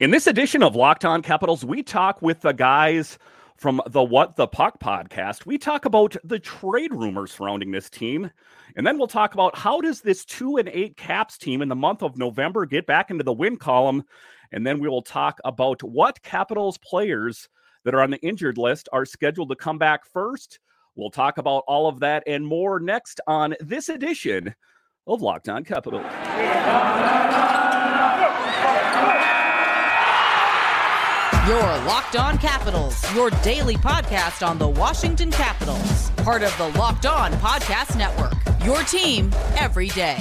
In this edition of Locked On Capitals, we talk with the guys from the What the Puck podcast. We talk about the trade rumors surrounding this team, and then we'll talk about how does this 2 and 8 Caps team in the month of November get back into the win column, and then we will talk about what Capitals players that are on the injured list are scheduled to come back first. We'll talk about all of that and more next on this edition of Locked On Capitals. Your Locked On Capitals, your daily podcast on the Washington Capitals, part of the Locked On Podcast Network. Your team every day.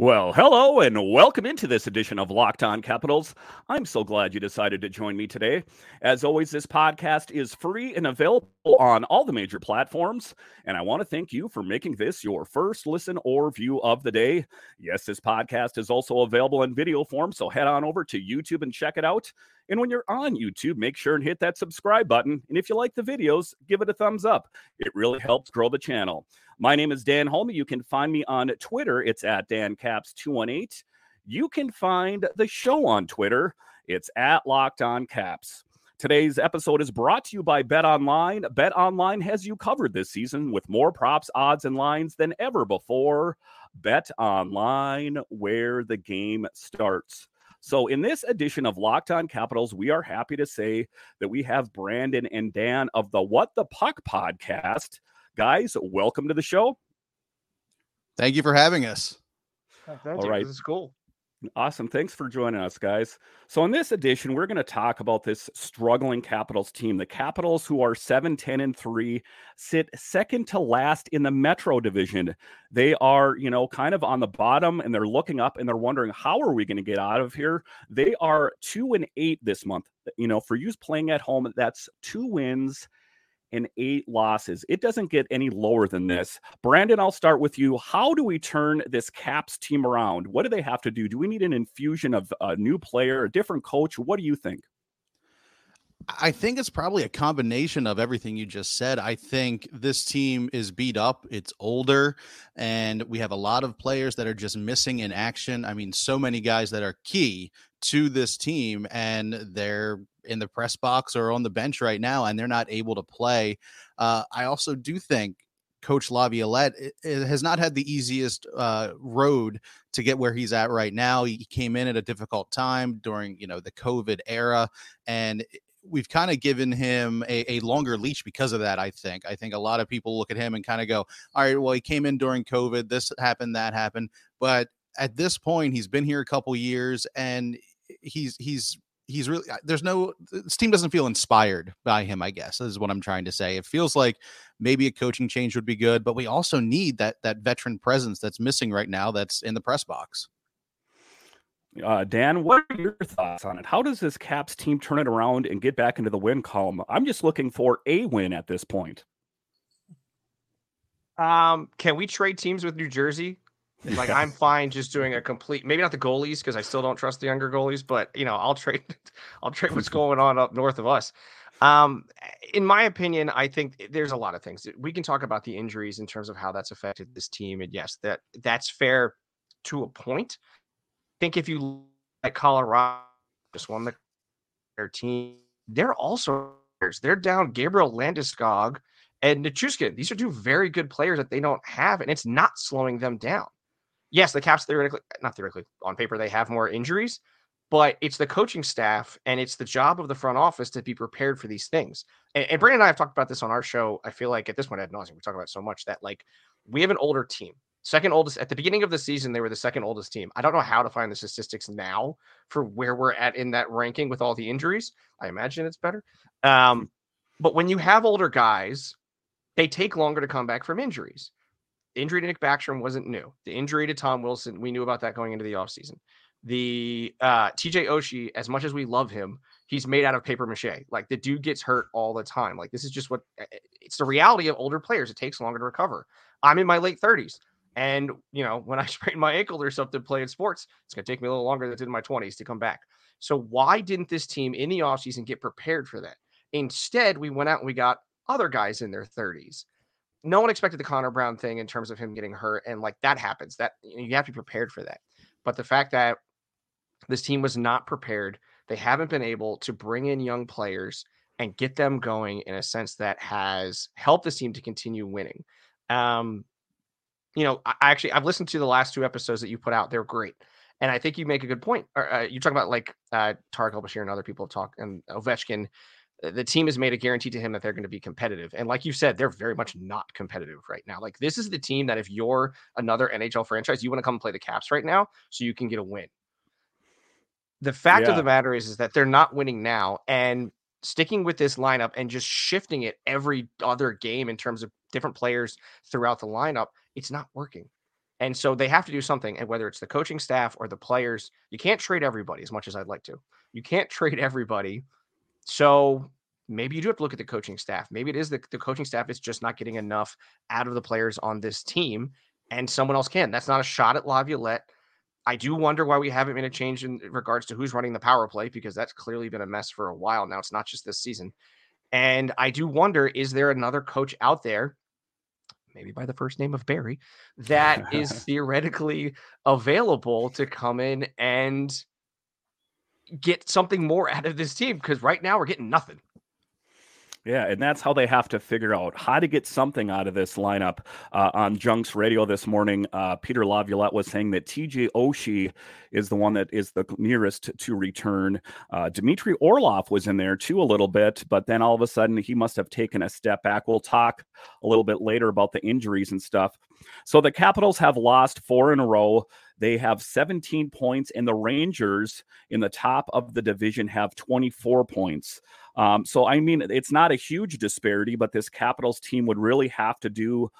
Well, hello and welcome into this edition of Locked On Capitals. I'm so glad you decided to join me today. As always, this podcast is free and available on all the major platforms. And I want to thank you for making this your first listen or view of the day. Yes, this podcast is also available in video form. So head on over to YouTube and check it out. And when you're on YouTube, make sure and hit that subscribe button. And if you like the videos, give it a thumbs up. It really helps grow the channel. My name is Dan Holme. You can find me on Twitter. It's at DanCaps218. You can find the show on Twitter. It's at Locked On Caps. Today's episode is brought to you by Bet Online. Bet Online has you covered this season with more props, odds, and lines than ever before. Bet Online, where the game starts. So, in this edition of Locked On Capitals, we are happy to say that we have Brandon and Dan of the What the Puck podcast Guys, welcome to the show. Thank you for having us. Oh, thank All you. Right. This is cool. Awesome. Thanks for joining us, guys. So, in this edition, we're going to talk about this struggling Capitals team. The Capitals, who are 7 10 and 3, sit second to last in the Metro division. They are, you know, kind of on the bottom and they're looking up and they're wondering, how are we going to get out of here? They are 2 and 8 this month. You know, for you playing at home, that's two wins and eight losses. It doesn't get any lower than this. Brandon, I'll start with you. How do we turn this Caps team around? What do they have to do? Do we need an infusion of a new player, a different coach? What do you think? I think it's probably a combination of everything you just said. I think this team is beat up, it's older, and we have a lot of players that are just missing in action. I mean, so many guys that are key to this team, and they're in the press box or on the bench right now, and they're not able to play. Uh, I also do think Coach Laviolette has not had the easiest uh, road to get where he's at right now. He came in at a difficult time during, you know, the COVID era, and we've kind of given him a, a, longer leash because of that. I think. I think a lot of people look at him and kind of go, "All right, well, he came in during COVID. This happened, that happened." But at this point, he's been here a couple years, and he's he's he's really there's no this team doesn't feel inspired by him i guess is what i'm trying to say it feels like maybe a coaching change would be good but we also need that that veteran presence that's missing right now that's in the press box uh, Dan, what are your thoughts on it? How does this Caps team turn it around and get back into the win column? I'm just looking for a win at this point. Um, can we trade teams with New Jersey? Like I'm fine just doing a complete maybe not the goalies because I still don't trust the younger goalies, but you know, I'll trade I'll trade what's going on up north of us. Um, in my opinion, I think there's a lot of things. We can talk about the injuries in terms of how that's affected this team. And yes, that that's fair to a point. I think if you like Colorado just won the their team, they're also they're down Gabriel Landeskog and Nichushkin. These are two very good players that they don't have, and it's not slowing them down yes, the Caps theoretically, not theoretically, on paper, they have more injuries, but it's the coaching staff and it's the job of the front office to be prepared for these things. And, and Brandon and I have talked about this on our show. I feel like at this point, ad nauseum, we talk about so much that like we have an older team. Second oldest at the beginning of the season, they were the second oldest team. I don't know how to find the statistics now for where we're at in that ranking with all the injuries. I imagine it's better. Um, but when you have older guys, they take longer to come back from injuries injury to Nick Backstrom wasn't new. The injury to Tom Wilson, we knew about that going into the offseason. The uh, TJ Oshie, as much as we love him, he's made out of paper mache. Like the dude gets hurt all the time. Like this is just what eh, eh, it's the reality of older players. It takes longer to recover. I'm in my late 30s. And you know, when I sprain my ankle or something playing sports, it's gonna take me a little longer than it did in my 20s to come back. So why didn't this team in the offseason get prepared for that? Instead, we went out and we got other guys in their 30s no one expected the Connor Brown thing in terms of him getting hurt, and like that happens. That you have to be prepared for that. But the fact that this team was not prepared, they haven't been able to bring in young players and get them going in a sense that has helped this team to continue winning. Um, you know, I actually I've listened to the last two episodes that you put out; they're great, and I think you make a good point. Uh, you talk about like uh, Tarik El-Bashir and other people talked, and Ovechkin Uh, the team has made a guarantee to him that they're going to be competitive. And like you said, they're very much not competitive right now. Like this is the team that if you're another NHL franchise, you want to come and play the Caps right now so you can get a win. The fact yeah. of the matter is, is that they're not winning now, and sticking with this lineup and just shifting it every other game in terms of different players throughout the lineup, it's not working. And so they have to do something. And whether it's the coaching staff or the players, you can't trade everybody as much as I'd like to. You can't trade everybody so maybe you do have to look at the coaching staff. Maybe it is the, the coaching staff is just not getting enough out of the players on this team, and someone else can. That's not a shot at Laviolette. I do wonder why we haven't made a change in regards to who's running the power play because that's clearly been a mess for a while now. It's not just this season. And I do wonder is there another coach out there, maybe by the first name of Barry, that is theoretically available to come in and get something more out of this team because right now we're getting nothing. Yeah, and that's how they have to figure out how to get something out of this lineup. Uh, on Junks Radio this morning, uh, Peter Laviolette was saying that TJ Oshie is the one that is the nearest to return. Uh, Dmitry Orlov was in there too a little bit, but then all of a sudden he must have taken a step back. We'll talk a little bit later about the injuries and stuff. So the Capitals have lost four in a row. They have 17 points, and the Rangers in the top of the division have 24 points. Um, so, I mean, it's not a huge disparity, but this Capitals team would really have to do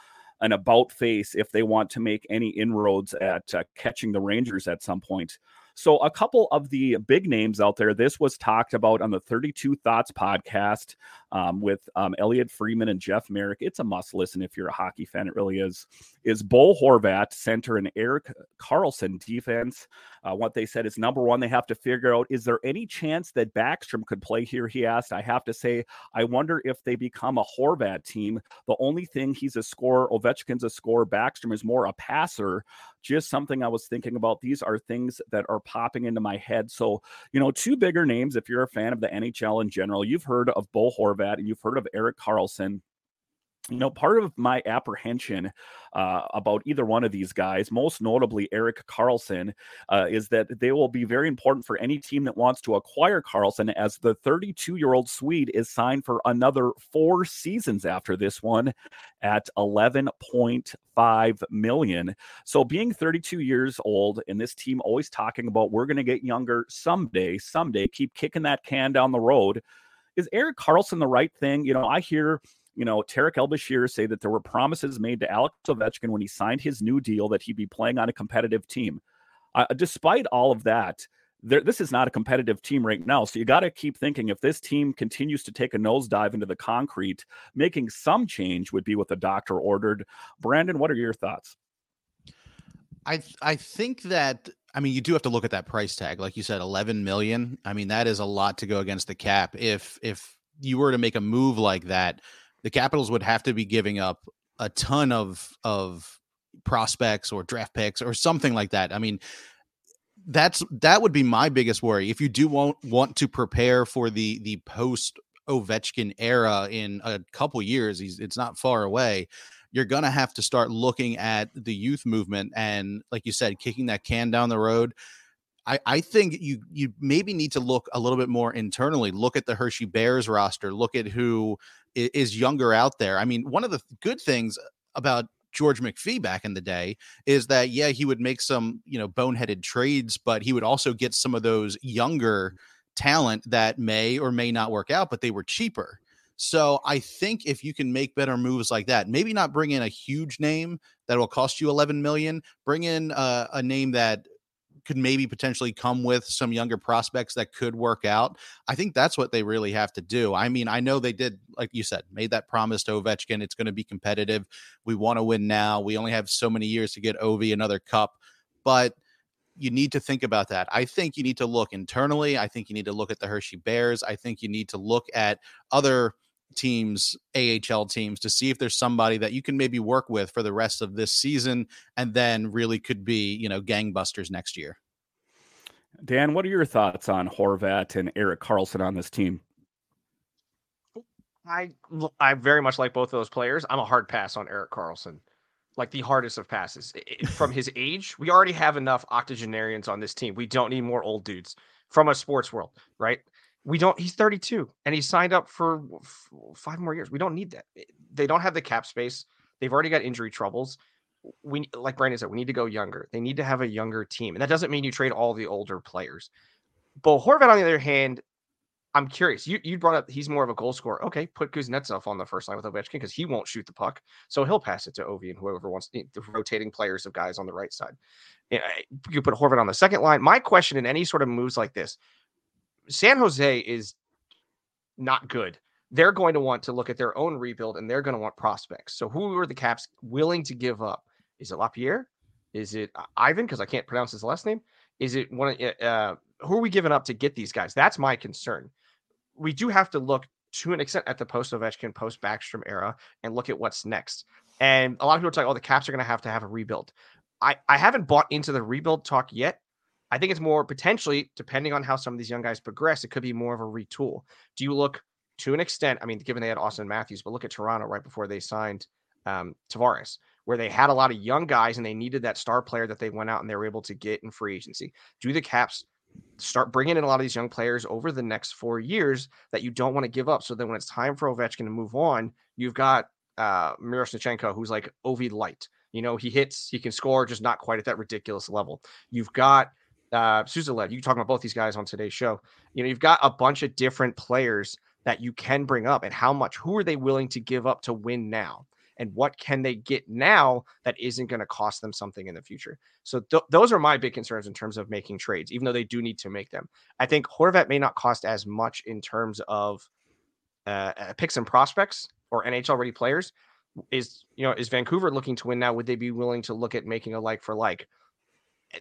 an about face if they want to make any inroads at uh, catching the Rangers at some point. So, a couple of the big names out there, this was talked about on the 32 Thoughts podcast um, with um, Elliotte Friedman and Jeff Marek. It's a must listen if you're a hockey fan. It really is. Is Bo Horvat, center, and Erik Karlsson defense. Uh, what they said is number one, they have to figure out is there any chance that Backstrom could play here? He asked. I have to say, I wonder if they become a Horvat team. The only thing he's a scorer, Ovechkin's a scorer, Backstrom is more a passer just something I was thinking about. These are things that are popping into my head. So, you know, two bigger names, if you're a fan of the NHL in general, you've heard of Bo Horvat and you've heard of Erik Karlsson. you know, part of my apprehension uh, about either one of these guys, most notably Erik Karlsson, uh, is that they will be very important for any team that wants to acquire Karlsson, as the 32 year old Swede is signed for another four seasons after this one at 11.5 million. So, being 32 years old, and this team always talking about we're going to get younger someday, someday, keep kicking that can down the road. Is Erik Karlsson the right thing? You know, I hear you know, Tarik El-Bashir say that there were promises made to Alex Ovechkin when he signed his new deal that he'd be playing on a competitive team. Uh, despite all of that, there, this is not a competitive team right now. So you got to keep thinking if this team continues to take a nosedive into the concrete, making some change would be what the doctor ordered. Brandon, what are your thoughts? I I think that I mean you do have to look at that price tag, like you said, eleven million. I mean that is a lot to go against the cap. If if you were to make a move like that, the Capitals would have to be giving up a ton of of prospects or draft picks or something like that. I mean, that's that would be my biggest worry. If you do want want to prepare for the the post Ovechkin era in a couple years, he's it's not far away. You're gonna have to start looking at the youth movement and, like you said, kicking that can down the road. I, I think you you maybe need to look a little bit more internally. Look at the Hershey Bears roster. Look at who is younger out there. I mean, one of the good things about George McPhee back in the day is that yeah, he would make some, you know, boneheaded trades, but he would also get some of those younger talent that may or may not work out, but they were cheaper. So I think if you can make better moves like that, maybe not bring in a huge name that will cost you 11 million, bring in uh, a name that could maybe potentially come with some younger prospects that could work out. I think that's what they really have to do. I mean, I know they did, like you said, made that promise to Ovechkin. It's going to be competitive. We want to win now. We only have so many years to get Ovi another cup, but you need to think about that. I think you need to look internally. I think you need to look at the Hershey Bears. I think you need to look at other teams, AHL teams, to see if there's somebody that you can maybe work with for the rest of this season and then really could be, you know, gangbusters next year. Dan, what are your thoughts on Horvat and Erik Karlsson on this team? I I very much like both of those players. I'm a hard pass on Erik Karlsson, like the hardest of passes. From his age, we already have enough octogenarians on this team. We don't need more old dudes from a sports world, right? We don't. He's 32 and he's signed up for five more years. We don't need that. Eh, they don't have the cap space. They've already got injury troubles. We like Brandon said, we need to go younger. They need to have a younger team, and that doesn't mean you trade all the older players. But Horvat, on the other hand, I'm curious. You you brought up he's more of a goal scorer. Okay, put Kuznetsov on the first line with Ovechkin because he won't shoot the puck, so he'll pass it to Ovi and whoever wants eh, the rotating players of guys on the right side. Eh, you put Horvat on the second line. My question in any sort of moves like this, San Jose is not good. They're going to want to look at their own rebuild and they're going to want prospects. So who are the Caps willing to give up? Is it Lapierre? Is it uh, Ivan? Because I can't pronounce his last name. Is it one? Uh, who are we giving up to get these guys? That's my concern we do have to look to an extent at the post Ovechkin, post Backstrom era and look at what's next. And a lot of people are talk, oh, the Caps are going to have to have a rebuild. I, I haven't bought into the rebuild talk yet. I think it's more potentially, depending on how some of these young guys progress, it could be more of a retool. Do you look to an extent? I mean, given they had Auston Matthews, but look at Toronto right before they signed um, Tavares, where they had a lot of young guys and they needed that star player that they went out and they were able to get in free agency. Do the Caps start bringing in a lot of these young players over the next four years that you don't want to give up. So then when it's time for Ovechkin to move on, you've got uh, Miroshnichenko, who's like Ovi light. You know, he hits, he can score, just not quite at that ridiculous level. You've got uh, Suzdalev. You talk about both these guys on today's show. You know, you've got a bunch of different players that you can bring up, and how much, who are they willing to give up to win now? and what can they get now that isn't going to cost them something in the future. So th- those are my big concerns in terms of making trades, even though they do need to make them. I think Horvat may not cost as much in terms of uh, uh picks and prospects or NHL ready players. Is you know is Vancouver looking to win now? Would they be willing to look at making a like for like?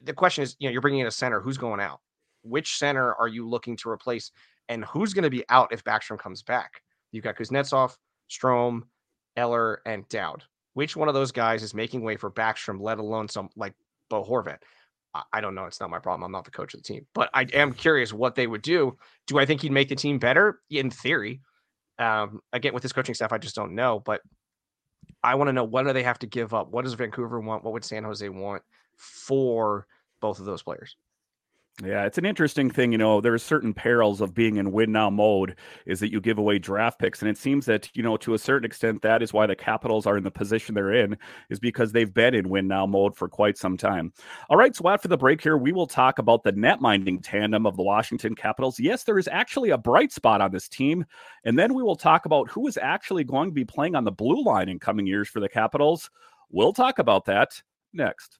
The question is, you know, you're bringing in a center. Who's going out? Which center are you looking to replace? And who's going to be out if Backstrom comes back? You've got Kuznetsov, Strome, Eller, and Dowd. Which one of those guys is making way for Backstrom, let alone some like Bo Horvat? I don't know. It's not my problem. I'm not the coach of the team, but I am curious what they would do. Do I think he'd make the team better? In theory, um, again with his coaching staff, I just don't know. But I want to know what do they have to give up? What does Vancouver want? What would San Jose want for both of those players? Yeah, it's an interesting thing. You know, there's certain perils of being in win now mode is that you give away draft picks. And it seems that, you know, to a certain extent, that is why the Capitals are in the position they're in, is because they've been in win now mode for quite some time. All right. So after the break here, we will talk about the net minding tandem of the Washington Capitals. Yes, there is actually a bright spot on this team. And then we will talk about who is actually going to be playing on the blue line in coming years for the Capitals. We'll talk about that next.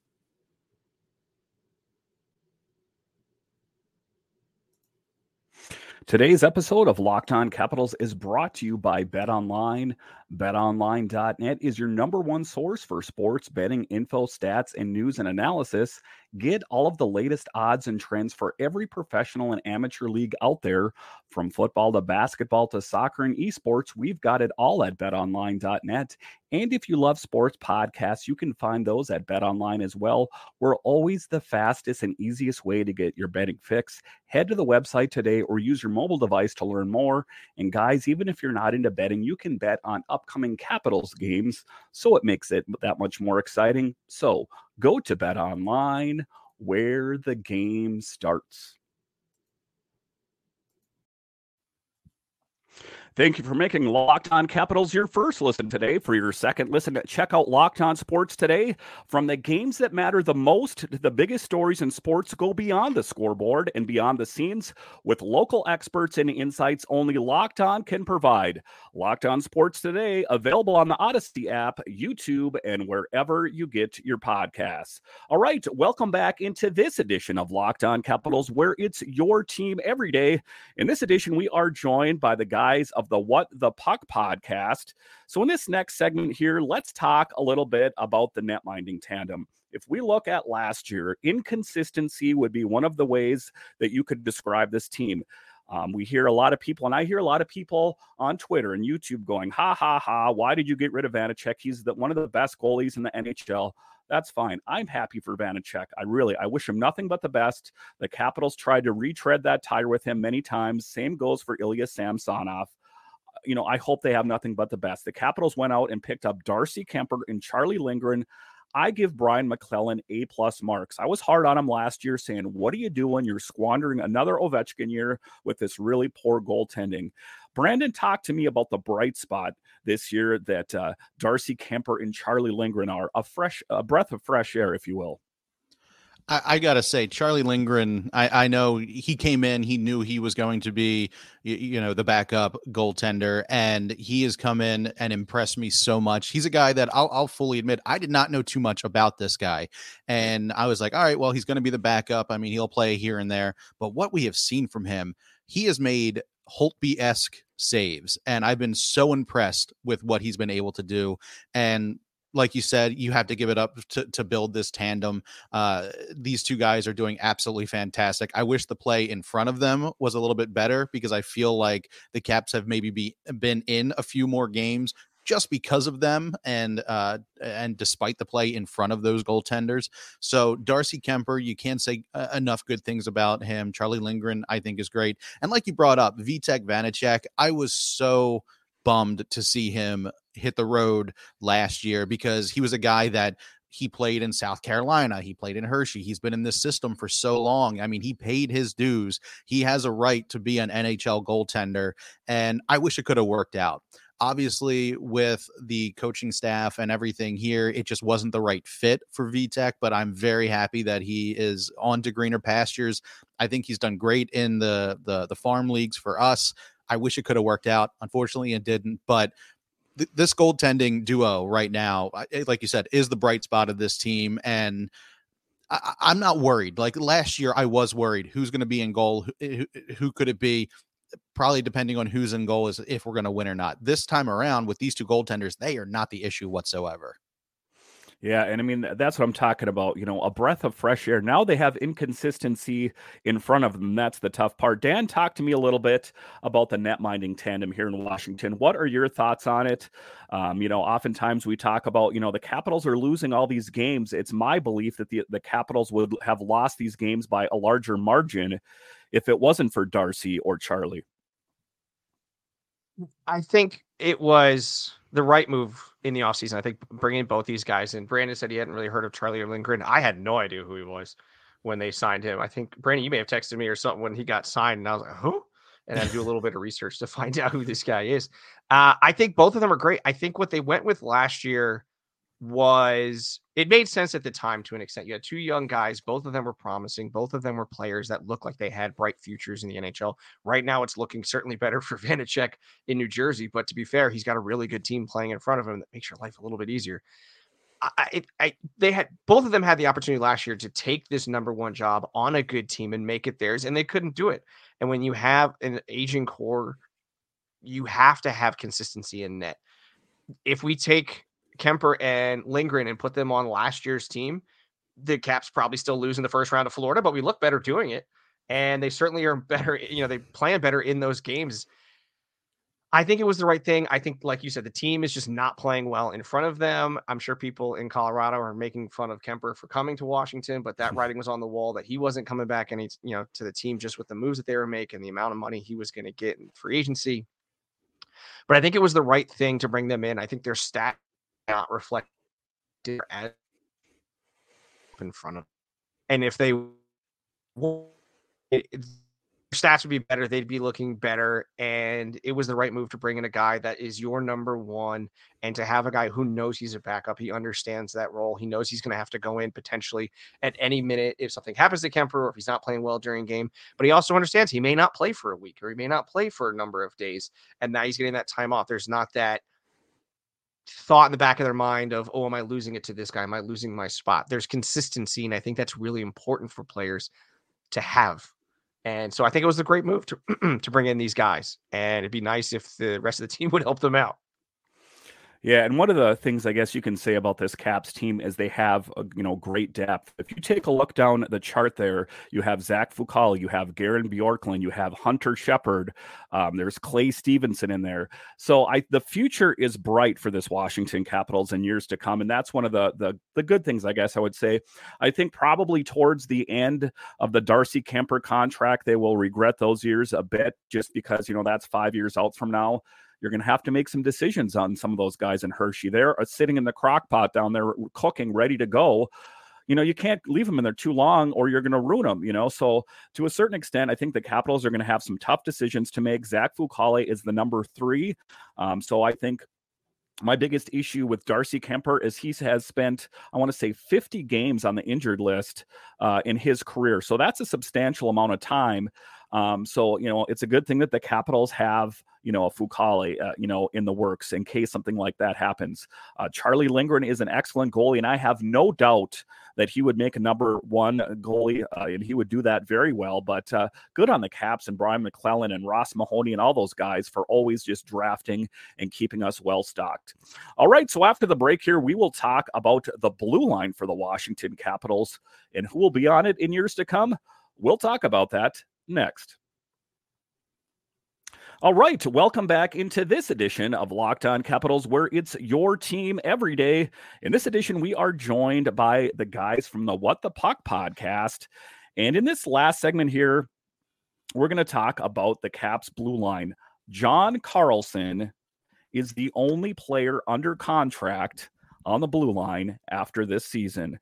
Today's episode of Locked On Capitals is brought to you by Bet Online. BetOnline.net is your number one source for sports betting info, stats, and news and analysis. Get all of the latest odds and trends for every professional and amateur league out there. From football to basketball to soccer and esports, we've got it all at betonline.net. And if you love sports podcasts, you can find those at BetOnline as well. We're always the fastest and easiest way to get your betting fix. Head to the website today or use your mobile device to learn more. And guys, even if you're not into betting, you can bet on upcoming Capitals games, so it makes it that much more exciting. So go to Bet Online where the game starts. Thank you for making Locked On Capitals your first listen today. For your second listen, check out Locked On Sports today. From the games that matter the most to the biggest stories in sports, go beyond the scoreboard and beyond the scenes with local experts and insights only Locked On can provide. Locked On Sports today, available on the Audacy app, YouTube, and wherever you get your podcasts. All right, welcome back into this edition of Locked On Capitals, where it's your team every day. In this edition, we are joined by the guys of the What the Puck podcast. So, in this next segment here, let's talk a little bit about the net minding tandem. If we look at last year, inconsistency would be one of the ways that you could describe this team. Um, we hear a lot of people, and I hear a lot of people on Twitter and YouTube going, "Ha ha ha! Why did you get rid of Vanecek? He's the, one of the best goalies in the NHL." That's fine. I'm happy for Vanecek. I really, I wish him nothing but the best. The Capitals tried to retread that tire with him many times. Same goes for Ilya Samsonov you know, I hope they have nothing but the best. The Capitals went out and picked up Darcy Kuemper and Charlie Lindgren. I give Brian MacLellan A plus marks. I was hard on him last year, saying, "What are you doing? You're squandering another Ovechkin year with this really poor goaltending." Brandon talked to me about the bright spot this year that uh, Darcy Kuemper and Charlie Lindgren are a fresh, a breath of fresh air, if you will. I, I, gotta say, Charlie Lindgren. I, I know he came in. He knew he was going to be, you, you, know, the backup goaltender, and he has come in and impressed me so much. He's a guy that I'll, I'll fully admit I did not know too much about this guy, and I was like, all right, well, he's going to be the backup. I mean, he'll play here and there, but what we have seen from him, he has made Holtby esque saves, and I've been so impressed with what he's been able to do. And like you said, you have to give it up to, to build this tandem. Uh, these two guys are doing absolutely fantastic. I wish the play in front of them was a little bit better because I feel like the Caps have maybe be, been in a few more games just because of them and uh, and despite the play in front of those goaltenders. So Darcy Kuemper, you can't say uh, enough good things about him. Charlie Lindgren, I think, is great. And like you brought up, Vitek Vanecek, I was so bummed to see him hit the road last year because he was a guy that he played in South Carolina. He played in Hershey. He's been in this system for so long. I mean, he paid his dues. He has a right to be an NHL goaltender. And I wish it could have worked out. Obviously, with the coaching staff and everything here, it just wasn't the right fit for Vitek, but I'm very happy that he is on to greener pastures. I think he's done great in the the, the farm leagues for us. I wish it could have worked out. Unfortunately, it didn't. But th- this goaltending duo right now, eh, like you said, is the bright spot of this team. And I- am not worried. Like last year, I was worried who's going to be in goal, who, eh, eh, who could it be? Probably depending on who's in goal is if we're going to win or not. This time around, with these two goaltenders, they are not the issue whatsoever. Yeah, and I mean that's what I'm talking about. You know, a breath of fresh air. Now they have inconsistency in front of them. That's the tough part. Dan talked to me a little bit about the net minding tandem here in Washington. What are your thoughts on it? Um, you know, oftentimes we talk about you know the Capitals are losing all these games. It's my belief that the the Capitals would have lost these games by a larger margin if it wasn't for Darcy or Charlie. I think it was the right move in the offseason. I think bringing both these guys in. Brandon said he hadn't really heard of Charlie Lindgren. I had no idea who he was when they signed him. I think Brandon, you may have texted me or something when he got signed, and I was like, "Who?" And I do a little bit of research to find out who this guy is. Uh, I think both of them are great. I think what they went with last year was it made sense at the time to an extent. You had two young guys, both of them were promising, both of them were players that looked like they had bright futures in the NHL. Right now, it's looking certainly better for Vanecek in New Jersey, but to be fair, he's got a really good team playing in front of him that makes your life a little bit easier. I, I, they had both of them had the opportunity last year to take this number one job on a good team and make it theirs, and they couldn't do it. And when you have an aging core, you have to have consistency in net. If we take Kuemper and Lindgren and put them on last year's team, the Caps probably still lose in the first round of Florida, but we look better doing it. And they certainly are better, you know, they plan better in those games. I think it was the right thing. I think, like you said, the team is just not playing well in front of them. I'm sure people in Colorado are making fun of Kuemper for coming to Washington, but that writing was on the wall that he wasn't coming back any, you know, to the team just with the moves that they were making, the amount of money he was going to get in free agency. But I think it was the right thing to bring them in. I think their stat not reflect as in front of and if they it, stats would be better they'd be looking better and it was the right move to bring in a guy that is your number one and to have a guy who knows he's a backup he understands that role he knows he's going to have to go in potentially at any minute if something happens to Kuemper or if he's not playing well during game but he also understands he may not play for a week or he may not play for a number of days and now he's getting that time off. There's not that thought in the back of their mind of, oh, am I losing it to this guy? Am I losing my spot? There's consistency, and I think that's really important for players to have. And so I think it was a great move to to bring in these guys, and it'd be nice if the rest of the team would help them out. Yeah, and one of the things I guess you can say about this Caps team is they have a, you know great depth. If you take a look down the chart there, you have Zach Fucale, you have Garin Bjorklund, you have Hunter Shepard, um, there's Clay Stevenson in there. So I the future is bright for this Washington Capitals in years to come, and that's one of the the the good things I guess I would say. I think probably towards the end of the Darcy Kuemper contract, they will regret those years a bit, just because you know that's five years out from now you're going to have to make some decisions on some of those guys in Hershey. They're uh, sitting in the crock pot down there cooking, ready to go. You know, you can't leave them in there too long or you're going to ruin them, you know. So, to a certain extent, I think the Capitals are going to have some tough decisions to make. Zach Fucale is the number three. Um, so, I think my biggest issue with Darcy Kuemper is he has spent, I want to say, 50 games on the injured list uh, in his career. So that's a substantial amount of time. Um, so, you know, it's a good thing that the Capitals have, you know, a Fucale, uh, you know, in the works in case something like that happens. Uh, Charlie Lindgren is an excellent goalie, and I have no doubt that he would make a number one goalie, uh, and he would do that very well. But uh, good on the Caps and Brian MacLellan and Ross Mahoney and all those guys for always just drafting and keeping us well stocked. All right, so after the break here, we will talk about the blue line for the Washington Capitals and who will be on it in years to come. We'll talk about that next. All right, welcome back into this edition of Locked On Capitals, where it's your team every day. In this edition, we are joined by the guys from the What the Puck podcast. And in this last segment here, we're going to talk about the Caps blue line. John Carlson is the only player under contract on the blue line after this season.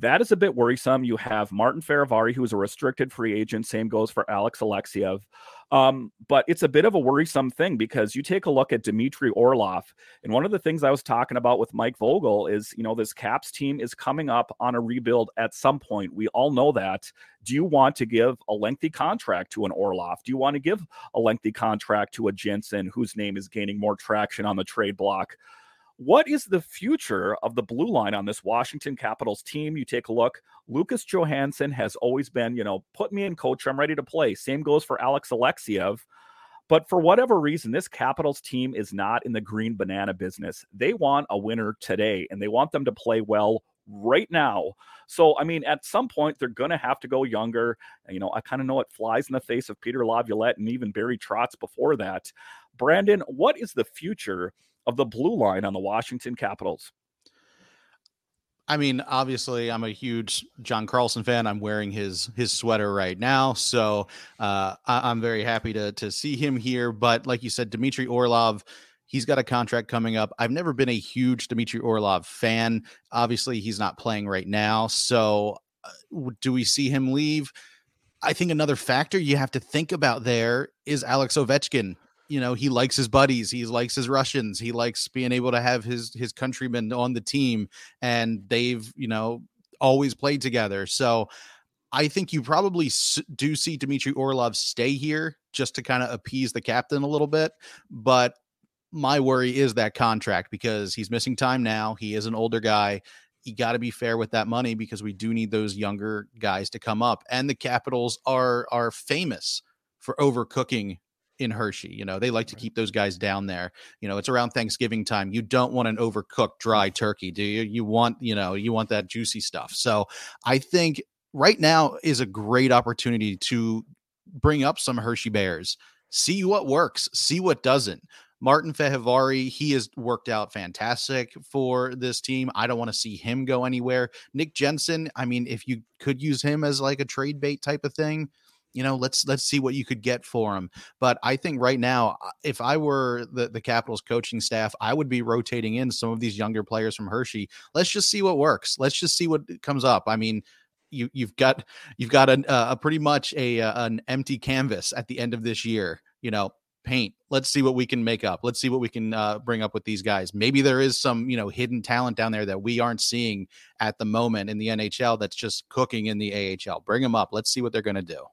That is a bit worrisome. You have Martin Fehervary, who is a restricted free agent. Same goes for Alex Alexeyev. Um, but it's a bit of a worrisome thing because you take a look at Dmitry Orlov, and one of the things I was talking about with Mike Vogel is, you know, this Caps team is coming up on a rebuild at some point. We all know that. Do you want to give a lengthy contract to an Orlov? Do you want to give a lengthy contract to a Jensen, whose name is gaining more traction on the trade block? What is the future of the blue line on this Washington Capitals team? You take a look. Lucas Johansen has always been, you know, put me in coach. I'm ready to play. Same goes for Alex Alexeyev. But for whatever reason, this Capitals team is not in the green banana business. They want a winner today and they want them to play well right now. So, I mean, at some point, they're going to have to go younger. You know, I kind of know it flies in the face of Peter Laviolette and even Barry Trotz before that. Brandon, what is the future of the blue line on the Washington Capitals? I mean, obviously, I'm a huge John Carlson fan. I'm wearing his his sweater right now, so uh, I, am very happy to to see him here. But like you said, Dmitry Orlov, he's got a contract coming up. I've never been a huge Dmitry Orlov fan. Obviously, he's not playing right now, so uh, do we see him leave? I think another factor you have to think about there is Alex Ovechkin you know he likes his buddies he likes his russians he likes being able to have his his countrymen on the team and they've you know always played together. So i think you probably do see dmitry orlov stay here just to kind of appease the captain a little bit but my worry is that contract because he's missing time now he is an older guy you got to be fair with that money because we do need those younger guys to come up and the capitals are are famous for overcooking in Hershey. You know, they like to keep those guys down there. You know, it's around Thanksgiving time. You don't want an overcooked dry turkey, do you? You want, you know, you want that juicy stuff. So I think right now is a great opportunity to bring up some Hershey Bears, see what works, see what doesn't. Martin Fehervary, he has worked out fantastic for this team. I don't want to see him go anywhere. Nick Jensen, I mean, if you could use him as like a trade bait type of thing, you know, let's let's see what you could get for him. But I think right now, uh, if I were the the Capitals coaching staff, I would be rotating in some of these younger players from Hershey. Let's just see what works. Let's just see what comes up. I mean, you you've got you've got a, a pretty much a, a an empty canvas at the end of this year. You know, paint. Let's see what we can make up. Let's see what we can uh, bring up with these guys. Maybe there is some, you know, hidden talent down there that we aren't seeing at the moment in the NHL that's just cooking in the AHL. Bring them up. Let's see what they're going to do.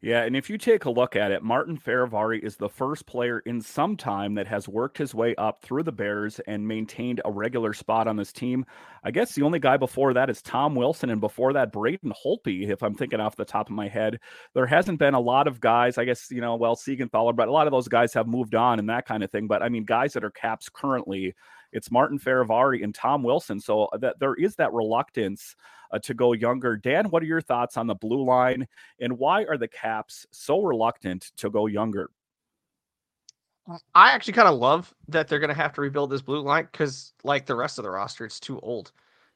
Yeah, and if you take a look at it, Martin Fehervary is the first player in some time that has worked his way up through the Bears and maintained a regular spot on this team. I guess the only guy before that is Tom Wilson, and before that, Braden Holtby, if I'm thinking off the top of my head. There hasn't been a lot of guys, I guess, you know, well, Siegenthaler, but a lot of those guys have moved on and that kind of thing. But I mean, guys that are caps currently, it's Martin Fehervary and Tom Wilson. So uh, that there is that reluctance uh, to go younger. Dan, what are your thoughts on the blue line and why are the Caps so reluctant to go younger? I actually kind of love that they're going to have to rebuild this blue line because, like the rest of the roster, it's too old.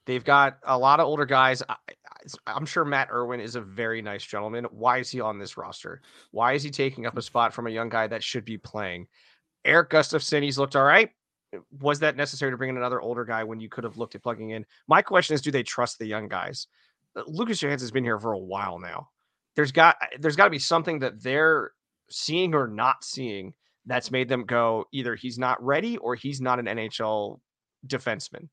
They've got a lot of older guys. I, am sure Matt Irwin is a very nice gentleman. Why is he on this roster? Why is he taking up a spot from a young guy that should be playing? Erik Gustafsson, he's looked all right was that necessary to bring in another older guy when you could have looked at plugging in? My question is, do they trust the young guys? Uh, Lucas Johansen's been here for a while now. There's got there's got to be something that they're seeing or not seeing that's made them go either he's not ready or he's not an NHL defenseman.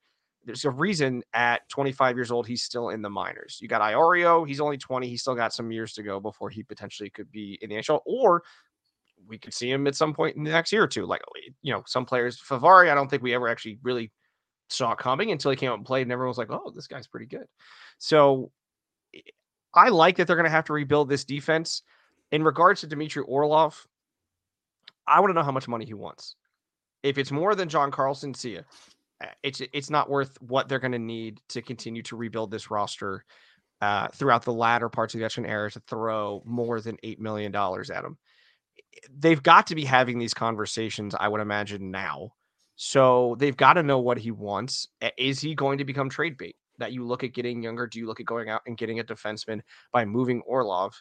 There's a reason at 25 years old he's still in the minors. You got Iorio, he's only 20, he's still got some years to go before he potentially could be in the NHL. Or we could see him at some point in the next year or two. Like, you know, some players, Fehervary, I don't think we ever actually really saw coming until he came out and played, and everyone was like, oh, this guy's pretty good. So I like that they're going to have to rebuild this defense. In regards to Dmitry Orlov, I want to know how much money he wants. If it's more than John Carlson, see ya. Uh, it's it's not worth what they're going to need to continue to rebuild this roster uh, throughout the latter parts of the Etchen era to throw more than eight million dollars at him they've got to be having these conversations, I would imagine now. So they've got to know what he wants. Is he going to become trade bait? That you look at getting younger? Do you look at going out and getting a defenseman by moving Orlov?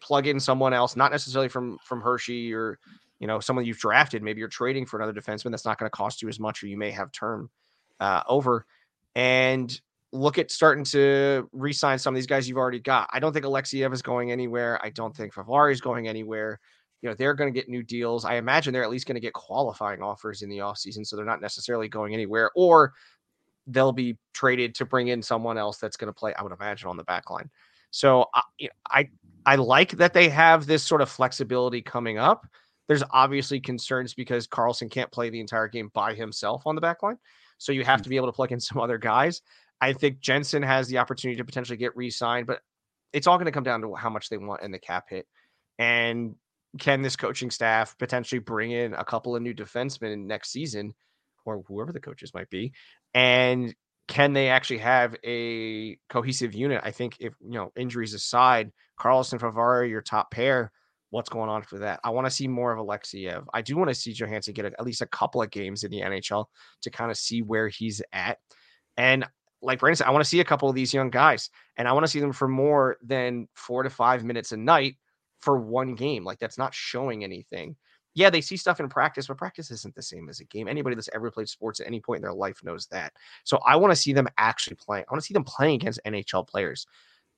Plug in someone else, not necessarily from from Hershey or you know someone you've drafted. Maybe you're trading for another defenseman that's not going to cost you as much, or you may have term uh, over. And look at starting to re-sign some of these guys you've already got. I don't think Alexeyev is going anywhere. I don't think Fehervary is going anywhere you know they're going to get new deals. I imagine they're at least going to get qualifying offers in the offseason so they're not necessarily going anywhere or they'll be traded to bring in someone else that's going to play i would imagine on the back line. So I, you know, I i like that they have this sort of flexibility coming up. There's obviously concerns because carlson can't play the entire game by himself on the back line so you have hmm. to be able to plug in some other guys. I think jensen has the opportunity to potentially get re-signed but it's all going to come down to how much they want in the cap hit. And can this coaching staff potentially bring in a couple of new defensemen next season or whoever the coaches might be? And can they actually have a cohesive unit? I think if you know injuries aside karlsson Fehervary, your top pair what's going on for that? I want to see more of Alexeyev. i do want to see Johansen get at least a couple of games in the nhl to kind of see where he's at. And like Brandon said, I want to see a couple of these young guys, and I want to see them for more than four to five minutes a night for one game. Like that's not showing anything. Yeah, they see stuff in practice, but practice isn't the same as a game. Anybody that's ever played sports at any point in their life knows that. So I want to see them actually playing. I want to see them playing against NHL players.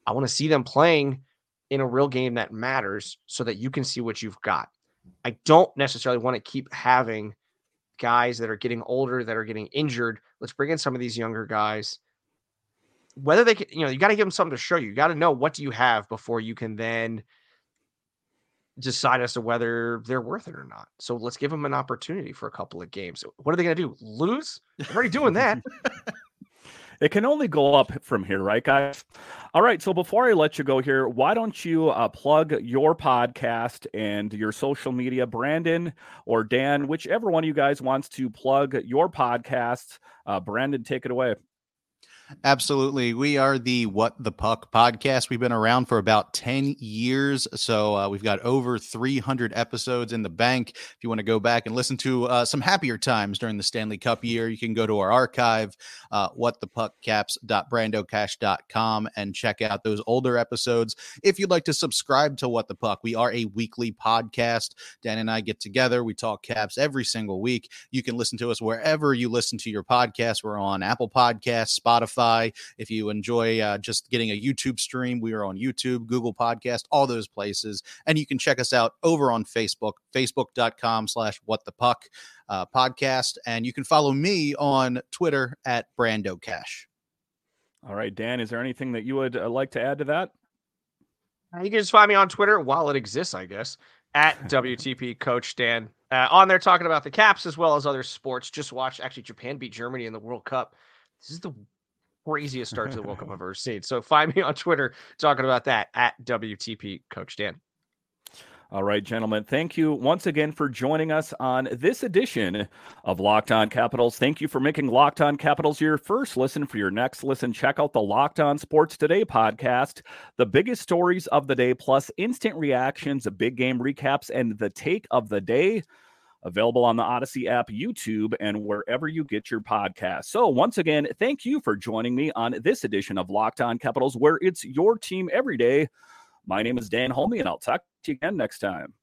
I want to see them playing in a real game that matters so that you can see what you've got. I don't necessarily want to keep having guys that are getting older, that are getting injured. Let's bring in some of these younger guys. Whether they can, you know, you got to give them something to show you. You got to know what do you have before you can then – decide as to whether they're worth it or not. So let's give them an opportunity for a couple of games. What are they going to do? Lose? They're already doing that. it can only go up from here, right, guys? All right. So before I let you go here, why don't you uh, plug your podcast and your social media, Brandon or Dan, whichever one of you guys wants to plug your podcast? Uh, Brandon, take it away. Absolutely. We are the What the Puck podcast. We've been around for about 10 years. So uh, we've got over 300 episodes in the bank. If you want to go back and listen to uh, some happier times during the Stanley Cup year, you can go to our archive, uh, whatthepuckcaps.brandocash.com, and check out those older episodes. If you'd like to subscribe to What the Puck, we are a weekly podcast. Dan and I get together. We talk caps every single week. You can listen to us wherever you listen to your podcast. We're on Apple Podcasts, Spotify. Spotify. If you enjoy uh, just getting a YouTube stream, we are on YouTube, Google Podcast, all those places. And you can check us out over on Facebook, facebook.com slash what the puck uh, podcast. And you can follow me on Twitter at Brando Cash. All right, Dan, is there anything that you would uh, like to add to that? Uh, You can just find me on Twitter while it exists, I guess, at WTP Coach Dan. Uh, on there talking about the Caps as well as other sports. Just watch actually Japan beat Germany in the World Cup. This is the craziest start to the World Cup I've ever seen. So find me on Twitter talking about that at WTP Coach Dan. All right, gentlemen, thank you once again for joining us on this edition of Locked On Capitals. Thank you for making Locked On Capitals your first listen. For your next listen, check out the Locked On Sports Today podcast. The biggest stories of the day, plus instant reactions, big game recaps, and the take of the day. Available on the Audacy app, YouTube, and wherever you get your podcasts. So, once again, thank you for joining me on this edition of Locked On Capitals, where it's your team every day. My name is Dan Holme, and I'll talk to you again next time.